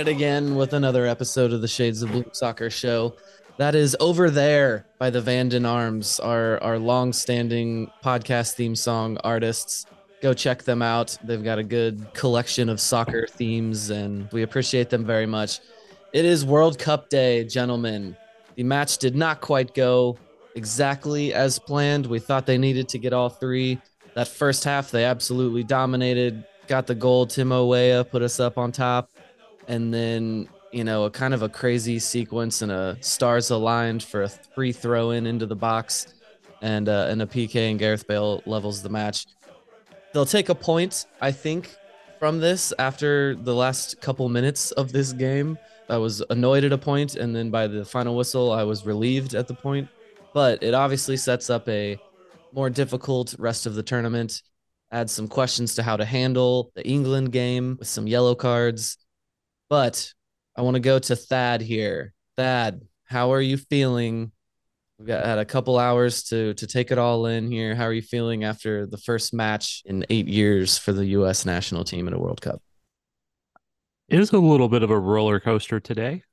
It again with another episode of the Shades of Blue Soccer Show. That is over there by the Vanden Arms, our our long-standing podcast theme song artists. Go check them out. They've got a good collection of soccer themes, and we appreciate them very much. It is World Cup Day, gentlemen. The match did not quite go exactly as planned. We thought they needed to get all three. That first half, they absolutely dominated. Got the goal. Timo Weah put us up on top and then you know a kind of a crazy sequence and a stars aligned for a free throw in into the box and uh, and a PK and Gareth Bale levels the match. They'll take a point, I think, from this after the last couple minutes of this game. I was annoyed at a point, and then by the final whistle, I was relieved at the point. But it obviously sets up a more difficult rest of the tournament. Adds some questions to how to handle the England game with some yellow cards. But I want to go to Thad here. Thad, how are you feeling? We've got had a couple hours to to take it all in here. How are you feeling after the first match in eight years for the U.S. national team in a World Cup? It was a little bit of a roller coaster today.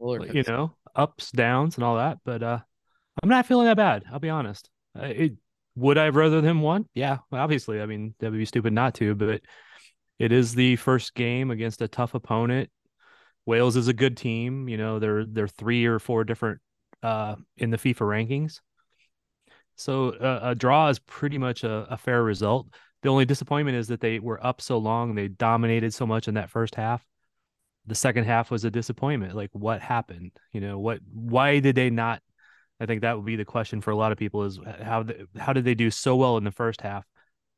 Roller You know, ups, downs, and all that. But uh, I'm not feeling that bad. I'll be honest. Uh, it, would I have rather them won? Yeah, obviously. I mean, that would be stupid not to. But it is the first game against a tough opponent. Wales is a good team. You know, they're they're three or four different uh, in the FIFA rankings. So uh, a draw is pretty much a, a fair result. The only disappointment is that they were up so long, they dominated so much in that first half. The second half was a disappointment. Like what happened? You know, what why did they not I think that would be the question for a lot of people is how the, how did they do so well in the first half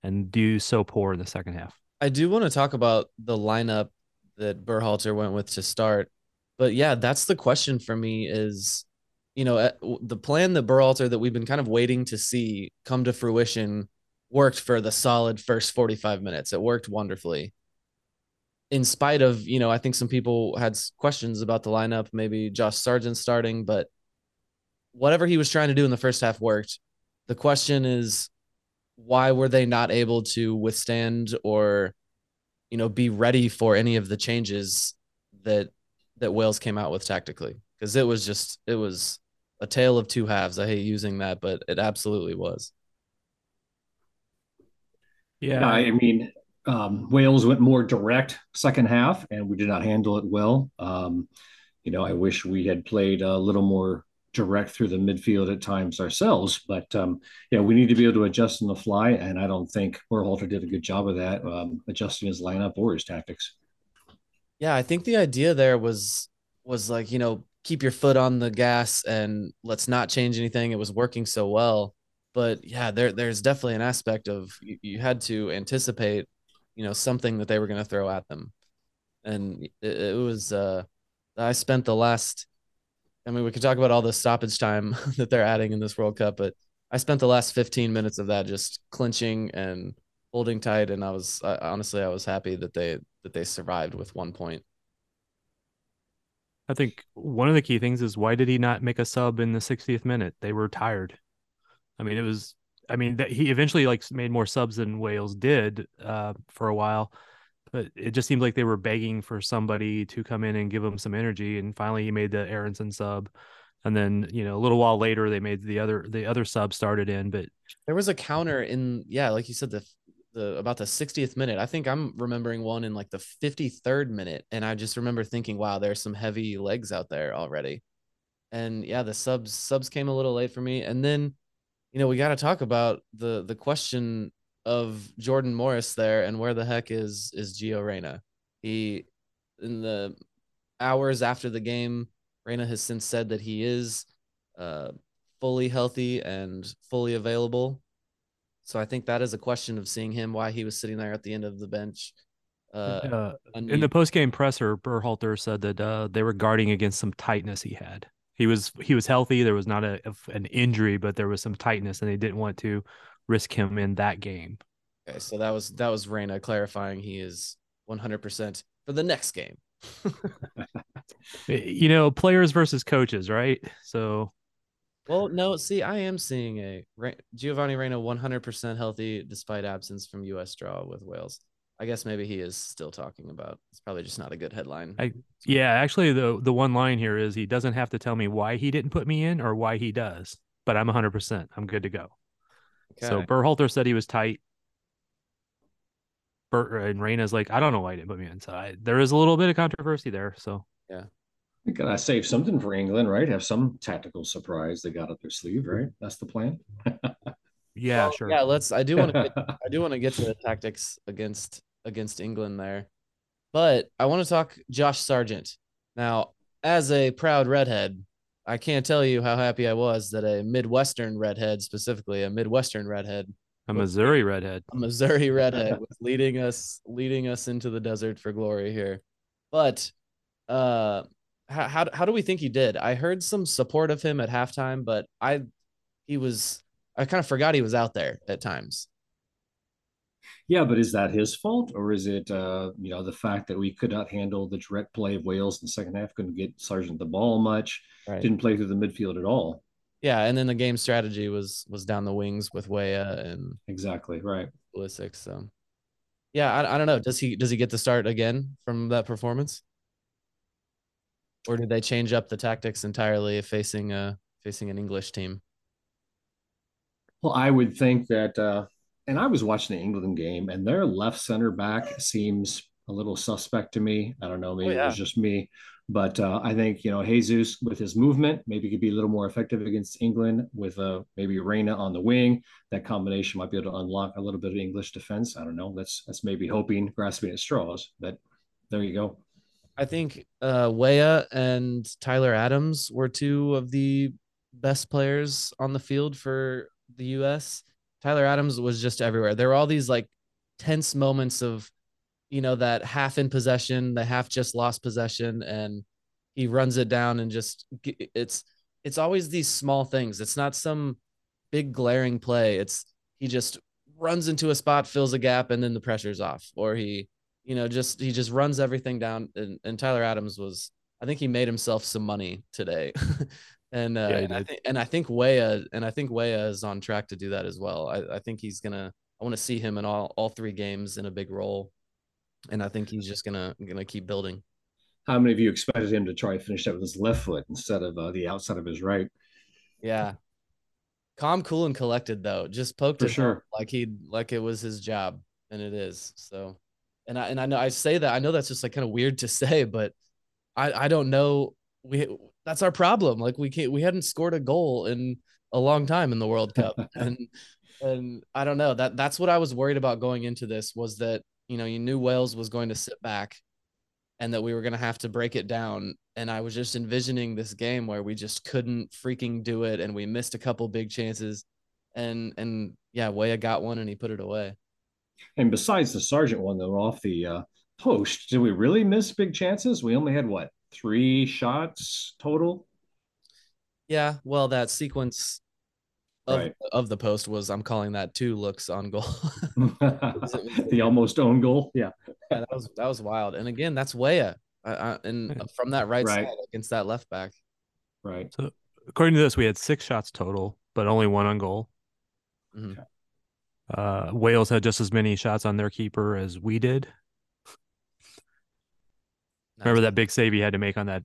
and do so poor in the second half? I do want to talk about the lineup that Berhalter went with to start. But yeah, that's the question for me is, you know, uh, the plan that Berhalter that we've been kind of waiting to see come to fruition worked for the solid first 45 minutes. It worked wonderfully. In spite of, you know, I think some people had questions about the lineup, maybe Josh Sargent starting, but whatever he was trying to do in the first half worked. The question is, why were they not able to withstand or you know, be ready for any of the changes that that Wales came out with tactically because it was just it was a tale of two halves. I hate using that, but it absolutely was. Yeah, I mean, um, Wales went more direct second half, and we did not handle it well. Um, you know, I wish we had played a little more direct through the midfield at times ourselves, but um, yeah, we need to be able to adjust on the fly, and I don't think Berhalter did a good job of that, um, adjusting his lineup or his tactics. Yeah, I think the idea there was was like you know keep your foot on the gas and let's not change anything. It was working so well, but yeah, there there's definitely an aspect of you, you had to anticipate you know something that they were going to throw at them and it, it was uh i spent the last i mean we could talk about all the stoppage time that they're adding in this world cup but i spent the last 15 minutes of that just clinching and holding tight and i was uh, honestly i was happy that they that they survived with one point. I think one of the key things is why did he not make a sub in the 60th minute? They were tired. I mean it was I mean, that he eventually like made more subs than Wales did uh, for a while, it just seemed like they were begging for somebody to come in and give them some energy. And finally, he made the Aaronson sub, and then you know a little while later they made the other the other sub started in. But there was a counter in yeah, like you said the the about the 60th minute. I think I'm remembering one in like the 53rd minute, and I just remember thinking, wow, there's some heavy legs out there already. And yeah, the subs subs came a little late for me, and then you know, we got to talk about the the question of Jordan Morris there and where the heck is is Gio Reyna. He in the hours after the game, Reyna has since said that he is uh, fully healthy and fully available. So I think that is a question of seeing him why he was sitting there at the end of the bench. Uh, uh, in the post game presser, Berhalter said that uh, they were guarding against some tightness he had he was he was healthy. There was not a an injury, but there was some tightness, and they didn't want to risk him in that game. Okay, so that was that was Reyna clarifying he is 100% for the next game. you know, players versus coaches, right? So well, no, see, I am seeing a Giovanni Reyna 100% healthy despite absence from US draw with Wales. I guess maybe he is still talking about. It's probably just not a good headline. I, yeah, actually, the the one line here is he doesn't have to tell me why he didn't put me in or why he does, but I'm 100. percent I'm good to go. Okay. So Berhalter said he was tight. Bert uh, and Reyna's like, I don't know why he didn't put me in. So I, there is a little bit of controversy there. So yeah, you gotta save something for England, right? Have some tactical surprise they got up their sleeve, right? That's the plan. yeah, well, sure. Yeah, let's. I do want to. I do want to get to the tactics against against England there. But I want to talk Josh Sargent. Now, as a proud redhead, I can't tell you how happy I was that a Midwestern redhead, specifically a Midwestern redhead, a Missouri redhead, a Missouri redhead was leading us leading us into the desert for glory here. But uh how, how how do we think he did? I heard some support of him at halftime, but I he was I kind of forgot he was out there at times. Yeah, but is that his fault, or is it uh, you know the fact that we could not handle the direct play of Wales in the second half, couldn't get Sargent the ball much, right. didn't play through the midfield at all? Yeah, and then the game strategy was was down the wings with Weah and exactly right Pulisic. So yeah, I, I don't know. Does he does he get to start again from that performance, or did they change up the tactics entirely facing a facing an English team? Well, I would think that uh, and I was watching the England game, and their left center back seems a little suspect to me. I don't know, maybe oh, yeah. it was just me, but uh, I think you know Jesus with his movement maybe could be a little more effective against England with uh, maybe Reyna on the wing. That combination might be able to unlock a little bit of English defense. I don't know. That's that's maybe hoping, grasping at straws, but there you go. I think uh, Weah and Tyler Adams were two of the best players on the field for the U.S. Tyler Adams was just everywhere. There were all these like tense moments of, you know, that half in possession, the half just lost possession, and he runs it down and just it's it's always these small things. It's not some big glaring play. It's he just runs into a spot, fills a gap, and then the pressure's off. Or he, you know, just he just runs everything down. And, and Tyler Adams was, I think he made himself some money today. And uh, yeah, and, I th- and I think Weah and I think Weah is on track to do that as well. I, I think he's gonna. I want to see him in all all three games in a big role. and I think he's just gonna gonna keep building. How many of you expected him to try to finish that with his left foot instead of uh, the outside of his right? Yeah, calm, cool, and collected though. Just poked For it sure. like he like it was his job, and it is. So, and I and I know I say that I know that's just like kind of weird to say, but I I don't know we that's our problem. Like we can't we hadn't scored a goal in a long time in the World Cup, and and I don't know that that's what I was worried about going into this was that you know you knew Wales was going to sit back, and that we were going to have to break it down. And I was just envisioning this game where we just couldn't freaking do it, and we missed a couple big chances, and and yeah, Weah got one and he put it away. And besides the Sargent one, though, off the uh, post, did we really miss big chances? We only had what three shots total. Yeah, well, that sequence of, Right. of the post was I'm calling that two looks on goal. the almost own goal. Yeah. yeah, that was that was wild. And again, that's Weah, I, I, and from that right, Right. side against that left back. Right. So according to this, we had six shots total, but only one on goal. Mhm. Uh, Wales had just as many shots on their keeper as we did. Remember that big save he had to make on that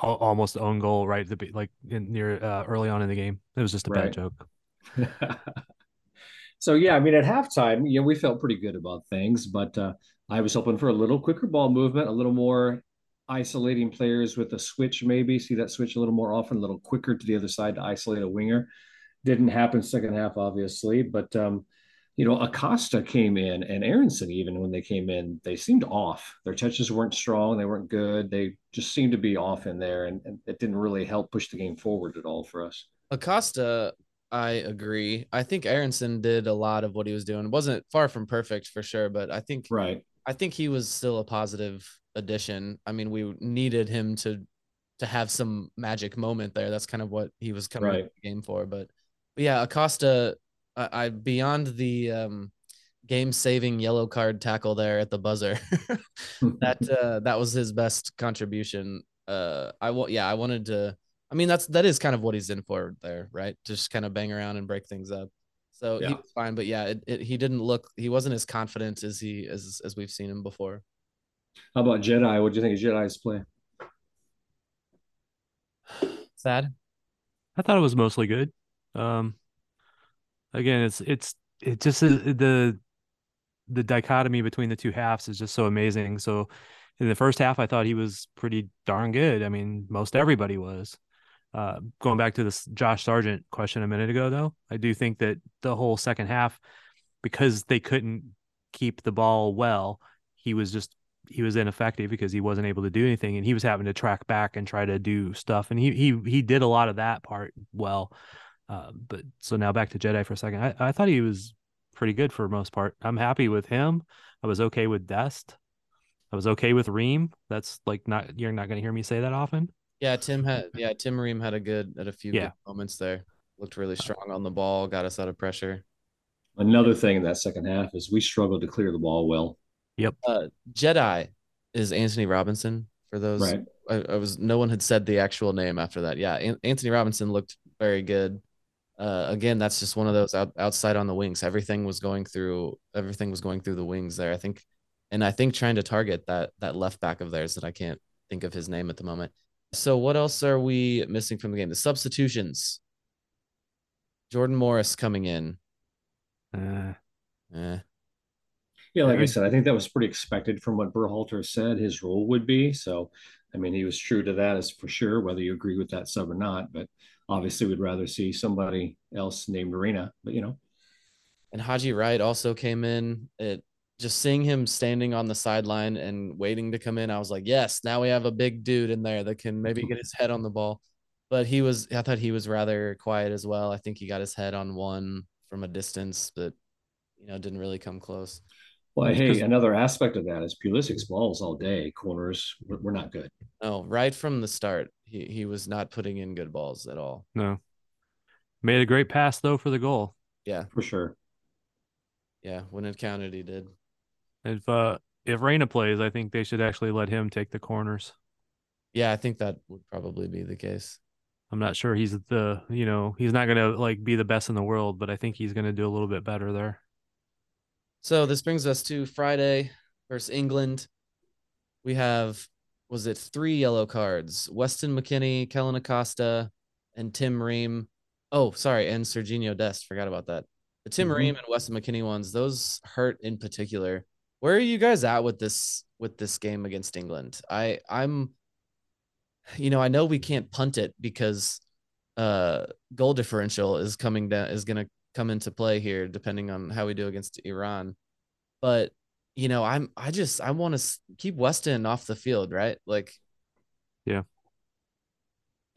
almost own goal right the like in, near uh, early on in the game. It was just a Right. bad joke. so yeah, I mean, at halftime, yeah, we felt pretty good about things, but uh, I was hoping for a little quicker ball movement, a little more isolating players with a switch, maybe see that switch a little more often, a little quicker to the other side to isolate a winger. Didn't happen second half, obviously, but um, you know, Acosta came in and Aaronson, even when they came in, they seemed off. Their touches weren't strong, they weren't good. They just seemed to be off in there, and, and it didn't really help push the game forward at all for us. Acosta, I agree. I think Aaronson did a lot of what he was doing. wasn't far from perfect for sure, but I think Right. I think he was still a positive addition. I mean, we needed him to to have some magic moment there. That's kind of what he was coming Right. into the game for. But, but yeah, Acosta, I, I beyond the um, game saving yellow card tackle there at the buzzer. that uh, that was his best contribution. Uh, I wa- yeah, I wanted to. I mean, that's that is kind of what he's in for there, right? Just kind of bang around and break things up. So he Yeah. was fine, but yeah, it, it, he didn't look. He wasn't as confident as he as as we've seen him before. How about Jedi? What do you think of Jedi's play? Sad. I thought it was mostly good. Um, again, it's it's it just the the dichotomy between the two halves is just so amazing. So in the first half, I thought he was pretty darn good. I mean, most everybody was. Uh, going back to this Josh Sargent question a minute ago, though, I do think that the whole second half, because they couldn't keep the ball well, he was just he was ineffective because he wasn't able to do anything, and he was having to track back and try to do stuff, and he he he did a lot of that part well. Uh, but so now back to Jedi for a second. I, I thought he was pretty good for most part. I'm happy with him. I was okay with Dest. I was okay with Ream. That's like not you're not going to hear me say that often. Yeah, Tim had yeah Tim Ream had a good at a few Yeah. good moments there. Looked really strong on the ball, got us out of pressure. Another thing in that second half is we struggled to clear the ball well. Yep. Uh, Jedi is Antonee Robinson. For those, Right. I, I was no one had said the actual name after that. Yeah, An- Antonee Robinson looked very good. Uh, again, that's just one of those out, outside on the wings. Everything was going through. Everything was going through the wings there. I think, and I think trying to target that that left back of theirs that I can't think of his name at the moment. So what else are we missing from the game? The substitutions. Jordan Morris coming in. Uh, Eh. Yeah, like I said, I think that was pretty expected from what Berhalter said his role would be. So, I mean, he was true to that, as for sure, whether you agree with that sub or not. But obviously, we'd rather see somebody else named Arena. But you know, And Haji Wright also came in. It just seeing him standing on the sideline and waiting to come in, I was like, yes, now we have a big dude in there that can maybe get his head on the ball. But he was, I thought he was rather quiet as well. I think he got his head on one from a distance, but you know, didn't really come close. well, hey, another aspect of that is Pulisic's balls all day, corners. We're, we're not good. Oh, right from the start, he he was not putting in good balls at all. no. Made a great pass though for the goal. Yeah, for sure. yeah. When it counted, he did. If uh if Reyna plays, I think they should actually let him take the corners. Yeah, I think that would probably be the case. I'm not sure he's the you know he's not gonna like be the best in the world, but I think he's gonna do a little bit better there. So this brings us to Friday. versus England. We have was it three yellow cards? Weston McKennie, Kellyn Acosta, and Tim Ream. Oh, sorry, and Sergiño Dest. Forgot about that. The Tim mm-hmm. Ream and Weston McKennie ones, those hurt in particular. Where are you guys at with this with this game against England? I I'm you know, I know we can't punt it because uh goal differential is coming down is going to come into play here depending on how we do against Iran. But you know, I'm I just I want to keep Weston off the field, right? Like yeah.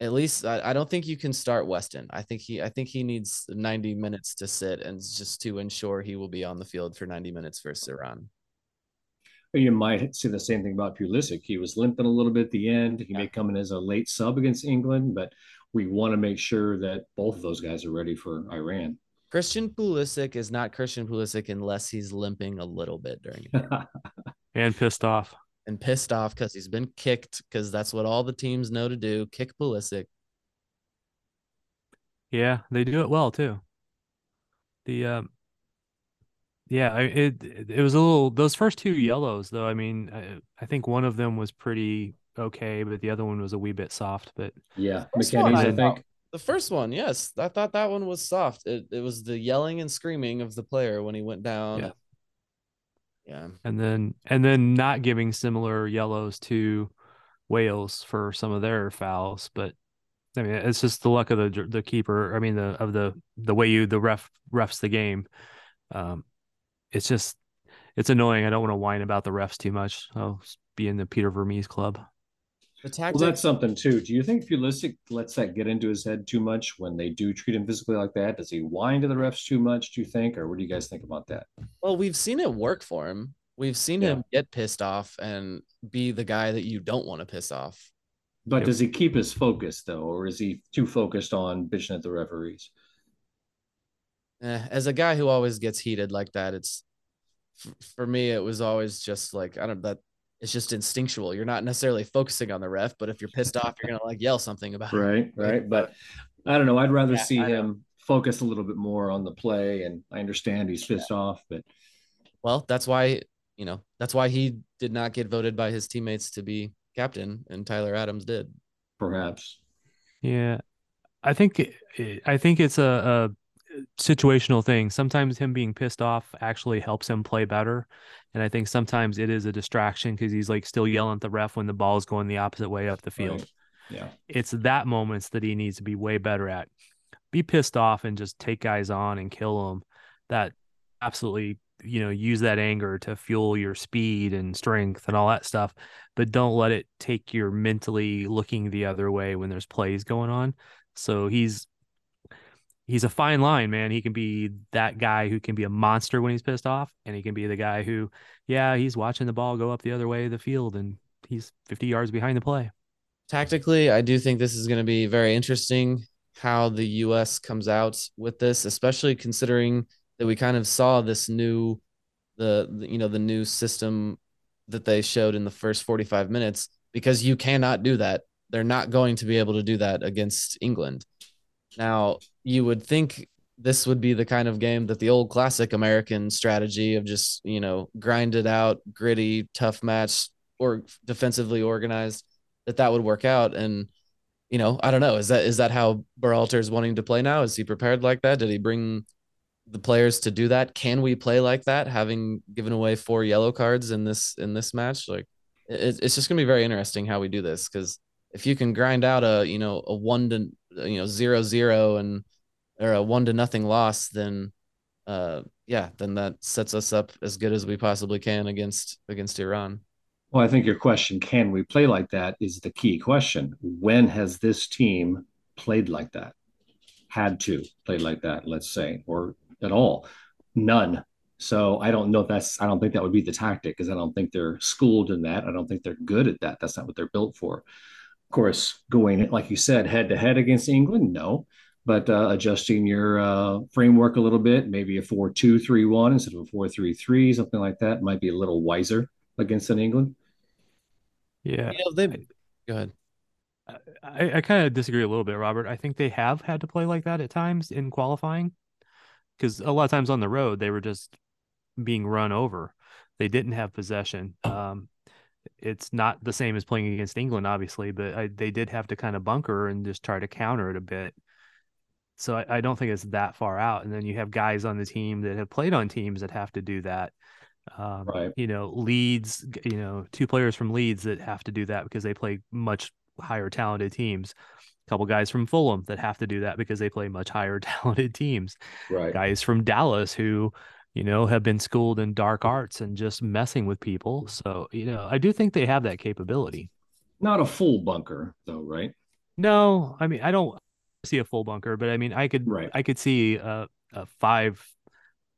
At least I, I don't think you can start Weston. I think he I think he needs 90 minutes to sit and just to ensure he will be on the field for 90 minutes versus Iran. You might see the same thing about Pulisic. He was limping a little bit at the end. He yeah. may come in as a late sub against England, but we want to make sure that both of those guys are ready for Iran. Christian Pulisic is not Christian Pulisic unless he's limping a little bit during it. and pissed off. And pissed off because he's been kicked because that's what all the teams know to do kick Pulisic. Yeah, they do it well too. The um, yeah, it it was a little those first two yellows though. I mean, I, I think one of them was pretty okay, but the other one was a wee bit soft. But yeah, McKennie's I think the first one, yes, I thought that one was soft. It it was the yelling and screaming of the player when he went down. Yeah. Yeah. And then and then not giving similar yellows to Wales for some of their fouls, but I mean it's just the luck of the the keeper. I mean the of the the way you the ref refs the game. Um, it's just it's annoying. I don't want to whine about the refs too much. I'll be in the Peter Vermes club. The tactic- well, that's something too. Do you think Pulisic lets that get into his head too much when they do treat him physically like that? Does he whine to the refs too much? Do you think, or what do you guys think about that? Well, we've seen it work for him. We've seen yeah. him get pissed off and be the guy that you don't want to piss off. But does he keep his focus though, or is he too focused on bitching at the referees? Eh, as a guy who always gets heated like that, it's for me. It was always just like I don't that it's just instinctual. You're not necessarily focusing on the ref, but if you're pissed off, you're gonna like yell something about right, it. Right, right. But I don't know. I'd rather yeah, see him focus a little bit more on the play. And I understand he's pissed yeah. off, but well, that's why you know that's why he did not get voted by his teammates to be captain, and Tyler Adams did. Perhaps. Yeah, I think I think it's a, a situational thing. Sometimes him being pissed off actually helps him play better. And I think sometimes it is a distraction because he's like still yelling at the ref when the ball is going the opposite way up the field. Right. Yeah. It's that moments that he needs to be way better at. Be pissed off and just take guys on and kill them. That absolutely, you know, use that anger to fuel your speed and strength and all that stuff. But don't let it take your mentally looking the other way when there's plays going on. So he's he's a fine line, man. He can be that guy who can be a monster when he's pissed off, and he can be the guy who, yeah, he's watching the ball go up the other way of the field and he's 50 yards behind the play. Tactically, I do think this is going to be very interesting how the U.S. comes out with this, especially considering that we kind of saw this new, the, you know the new system that they showed in the first 45 minutes because you cannot do that. They're not going to be able to do that against England. Now, you would think this would be the kind of game that the old classic American strategy of just, you know, grinded out, gritty, tough match or defensively organized that that would work out and you know, I don't know. Is that is that how Berhalter is wanting to play now? Is he prepared like that? Did he bring the players to do that? Can we play like that, having given away four yellow cards in this in this match? Like, it, it's just gonna be very interesting how we do this because if you can grind out a you know a one to you know zero zero and or a one to nothing loss, then uh yeah, then that sets us up as good as we possibly can against against Iran. Well, I think your question, can we play like that, is the key question. When has this team played like that? Had to play like that, let's say, or at all? None. So I don't know if that's, I don't think that would be the tactic because I don't think they're schooled in that. I don't think they're good at that. That's not what they're built for. Of course, going like you said, head to head against England, no. But uh, adjusting your uh, framework a little bit, maybe a four-two-three-one instead of a four-three-three, something like that, might be a little wiser against an England. Yeah, you know, they go ahead. I, I kind of disagree a little bit, Robert. I think they have had to play like that at times in qualifying because a lot of times on the road they were just being run over. They didn't have possession. Um, it's not the same as playing against England, obviously, but I, they did have to kind of bunker and just try to counter it a bit. So I, I, don't think it's that far out. And then you have guys on the team that have played on teams that have to do that. Um, right. You know, Leeds, you know, two players from Leeds that have to do that because they play much higher talented teams. A couple guys from Fulham that have to do that because they play much higher talented teams. Right. Guys from Dallas who, you know, have been schooled in dark arts and just messing with people. So, you know, I do think they have that capability. Not a full bunker though, right? No, I mean, I don't see a full bunker, but I mean, I could, right. I could see a, a five,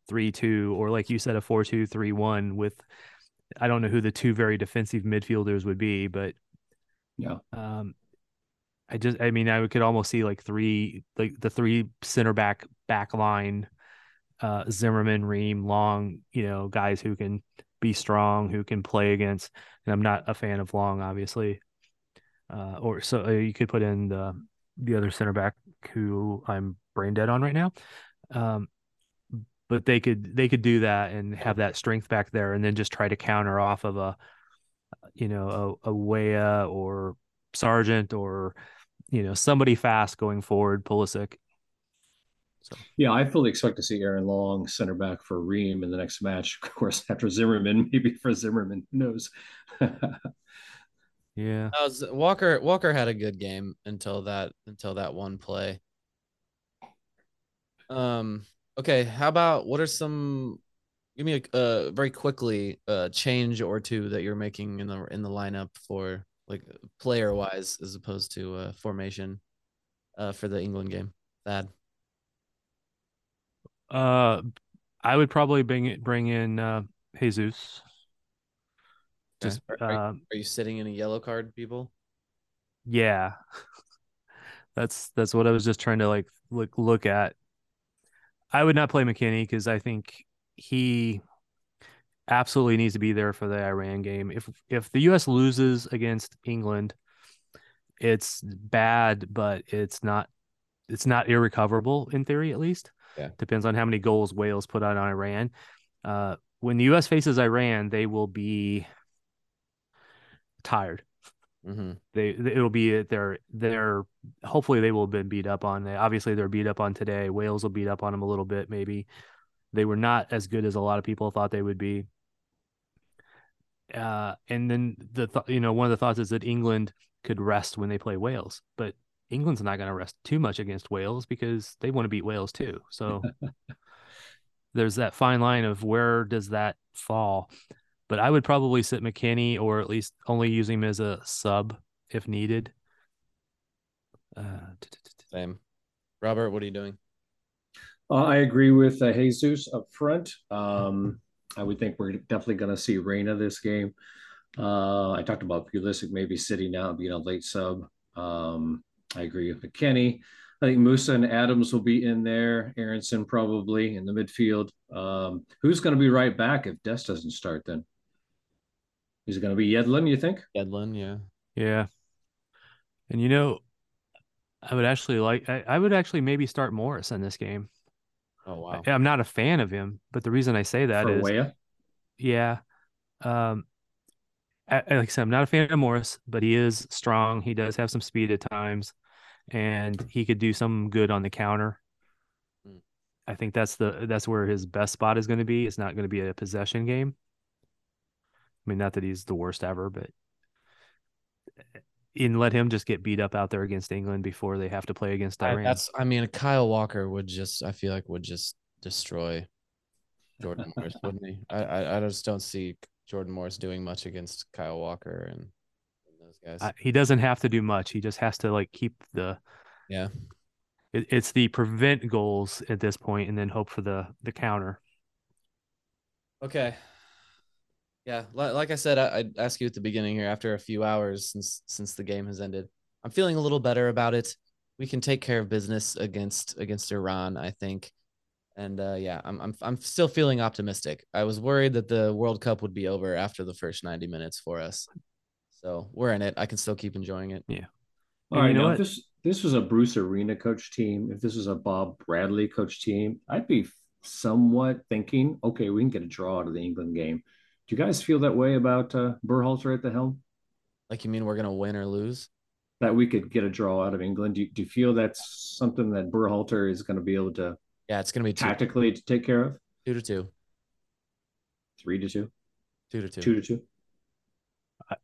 three, two, or like you said, a four, two, three, one with, I don't know who the two very defensive midfielders would be, but yeah. Um, I just, I mean, I could almost see like three, like the three center back back line, uh, Zimmerman, Ream, Long, you know, guys who can be strong, who can play against. And I'm not a fan of Long, obviously. Uh, or so uh, you could put in the the other center back who I'm brain dead on right now. Um, but they could they could do that and have that strength back there, and then just try to counter off of a you know, a, a Weah or Sargent or, you know, somebody fast going forward, Pulisic. So. Yeah, I fully expect to see Aaron Long center back for Ream in the next match. Of course, after Zimmerman, maybe for Zimmerman, who knows? yeah, was, Walker Walker had a good game until that until that one play. Um. Okay, how about what are some give me a uh, very quickly a uh, change or two that you're making in the in the lineup for like player wise as opposed to uh, formation uh, for the England game. Thad. Uh, I would probably bring it bring in uh, Jesus. Just are, are, uh, are you sitting in a yellow card, people? Yeah, that's that's what I was just trying to like look look at. I would not play McKennie because I think he absolutely needs to be there for the Iran game. If if the US loses against England, it's bad, but it's not it's not irrecoverable in theory at least. Yeah. Depends on how many goals Wales put out on Iran. Uh, when the US faces Iran, they will be tired. Mm-hmm. They it'll be their their hopefully they will have been beat up on. They obviously they're beat up on today. Wales will beat up on them a little bit maybe. They were not as good as a lot of people thought they would be. Uh, and then the th- you know one of the thoughts is that England could rest when they play Wales, but England's not going to rest too much against Wales because they want to beat Wales too. So there's that fine line of where does that fall. But I would probably sit McKennie or at least only use him as a sub if needed. Uh, Same. Robert, what are you doing? Uh, I agree with uh, Jesus up front. Um, I would think we're definitely going to see Reyna this game. Uh, I talked about Pulisic maybe sitting out being a late sub. Um, I agree with McKennie. I think Musah and Adams will be in there. Aaronson probably in the midfield. Um, who's going to be right back if Dest doesn't start then? Is it going to be Yedlin, you think? Yedlin, yeah. Yeah. And you know, I would actually like I, I would actually maybe start Morris in this game. Oh wow. I'm not a fan of him, but the reason I say that For is, Weah? yeah. Um, I, like I said, I'm not a fan of Morris, but he is strong. He does have some speed at times, and he could do some good on the counter. Hmm. I think that's the that's where his best spot is going to be. It's not going to be a possession game. I mean, not that he's the worst ever, but and let him just get beat up out there against England before they have to play against Iran. I, that's I mean Kyle Walker would just I feel like would just destroy Jordan Morris, wouldn't he? I, I, I just don't see Jordan Morris doing much against Kyle Walker and, and those guys. Uh, he doesn't have to do much. He just has to like keep the yeah. It, it's the prevent goals at this point, and then hope for the the counter. Okay, yeah, like I said, I'd ask you at the beginning here. After a few hours since since the game has ended, I'm feeling a little better about it. We can take care of business against against Iran, I think. And uh, yeah, I'm I'm I'm still feeling optimistic. I was worried that the World Cup would be over after the first 90 minutes for us. So we're in it. I can still keep enjoying it. Yeah. All right. You know, if this this was a Bruce Arena coach team, if this was a Bob Bradley coach team, I'd be somewhat thinking, okay, we can get a draw out of the England game you guys feel that way about uh, Berhalter at the helm? Like you mean we're gonna win or lose? That we could get a draw out of England. Do you, do you feel that's something that Berhalter is going to be able to? Yeah, it's gonna be two. tactically to take care of. Two to two. Three to two. Two to two. Two to two.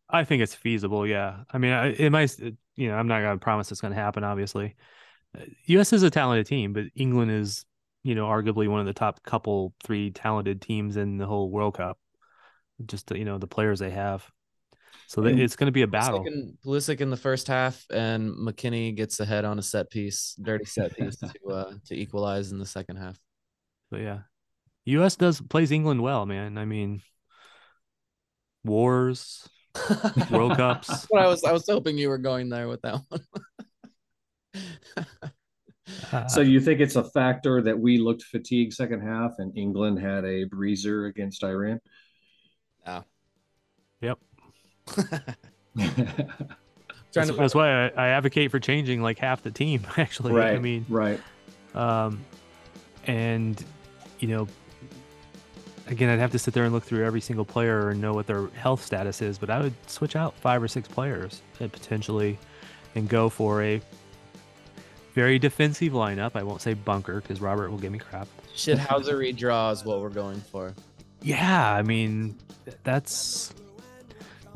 I think it's feasible. Yeah. I mean, it might, you know, I'm not going to promise it's going to happen, obviously. US uh, is a talented team, but England is, you know, arguably one of the top couple, three talented teams in the whole World Cup. Just, you know, the players they have. So it's going to be a battle. Pulisic in, Pulisic in the first half, and McKennie gets ahead on a set piece, dirty set piece to uh, to equalize in the second half. But yeah, U.S. does plays England well, man. I mean, wars, World Cups. I was I was hoping you were going there with that one. so you think it's a factor that we looked fatigued second half and England had a breezer against Iran? Yeah. Yep. that's, that's, why I, I, advocate for changing like half the team. Actually, right. I mean, right. Um, and you know, again, I'd have to sit there and look through every single player and know what their health status is, but I would switch out five or six players potentially and go for a very defensive lineup. I won't say bunker because Robert will give me crap. Shithousery draw is what we're going for. Yeah, I mean, that's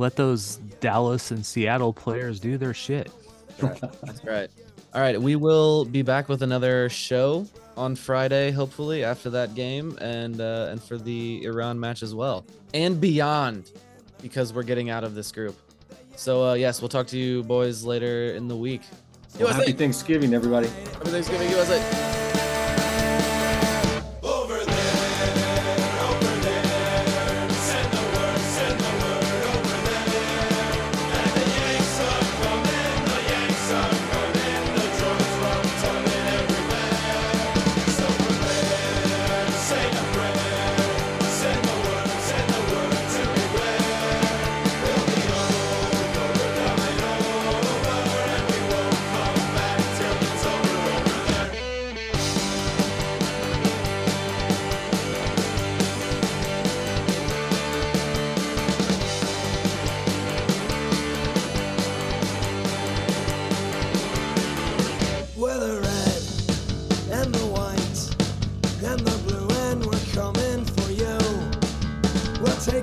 let those Dallas and Seattle players do their shit. That's right. All right, we will be back with another show on Friday, hopefully after that game, and uh, and for the Iran match as well, and beyond, because we're getting out of this group. So uh, yes, we'll talk to you boys later in the week. Well, happy Thanksgiving, everybody. Happy Thanksgiving, USA.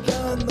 True.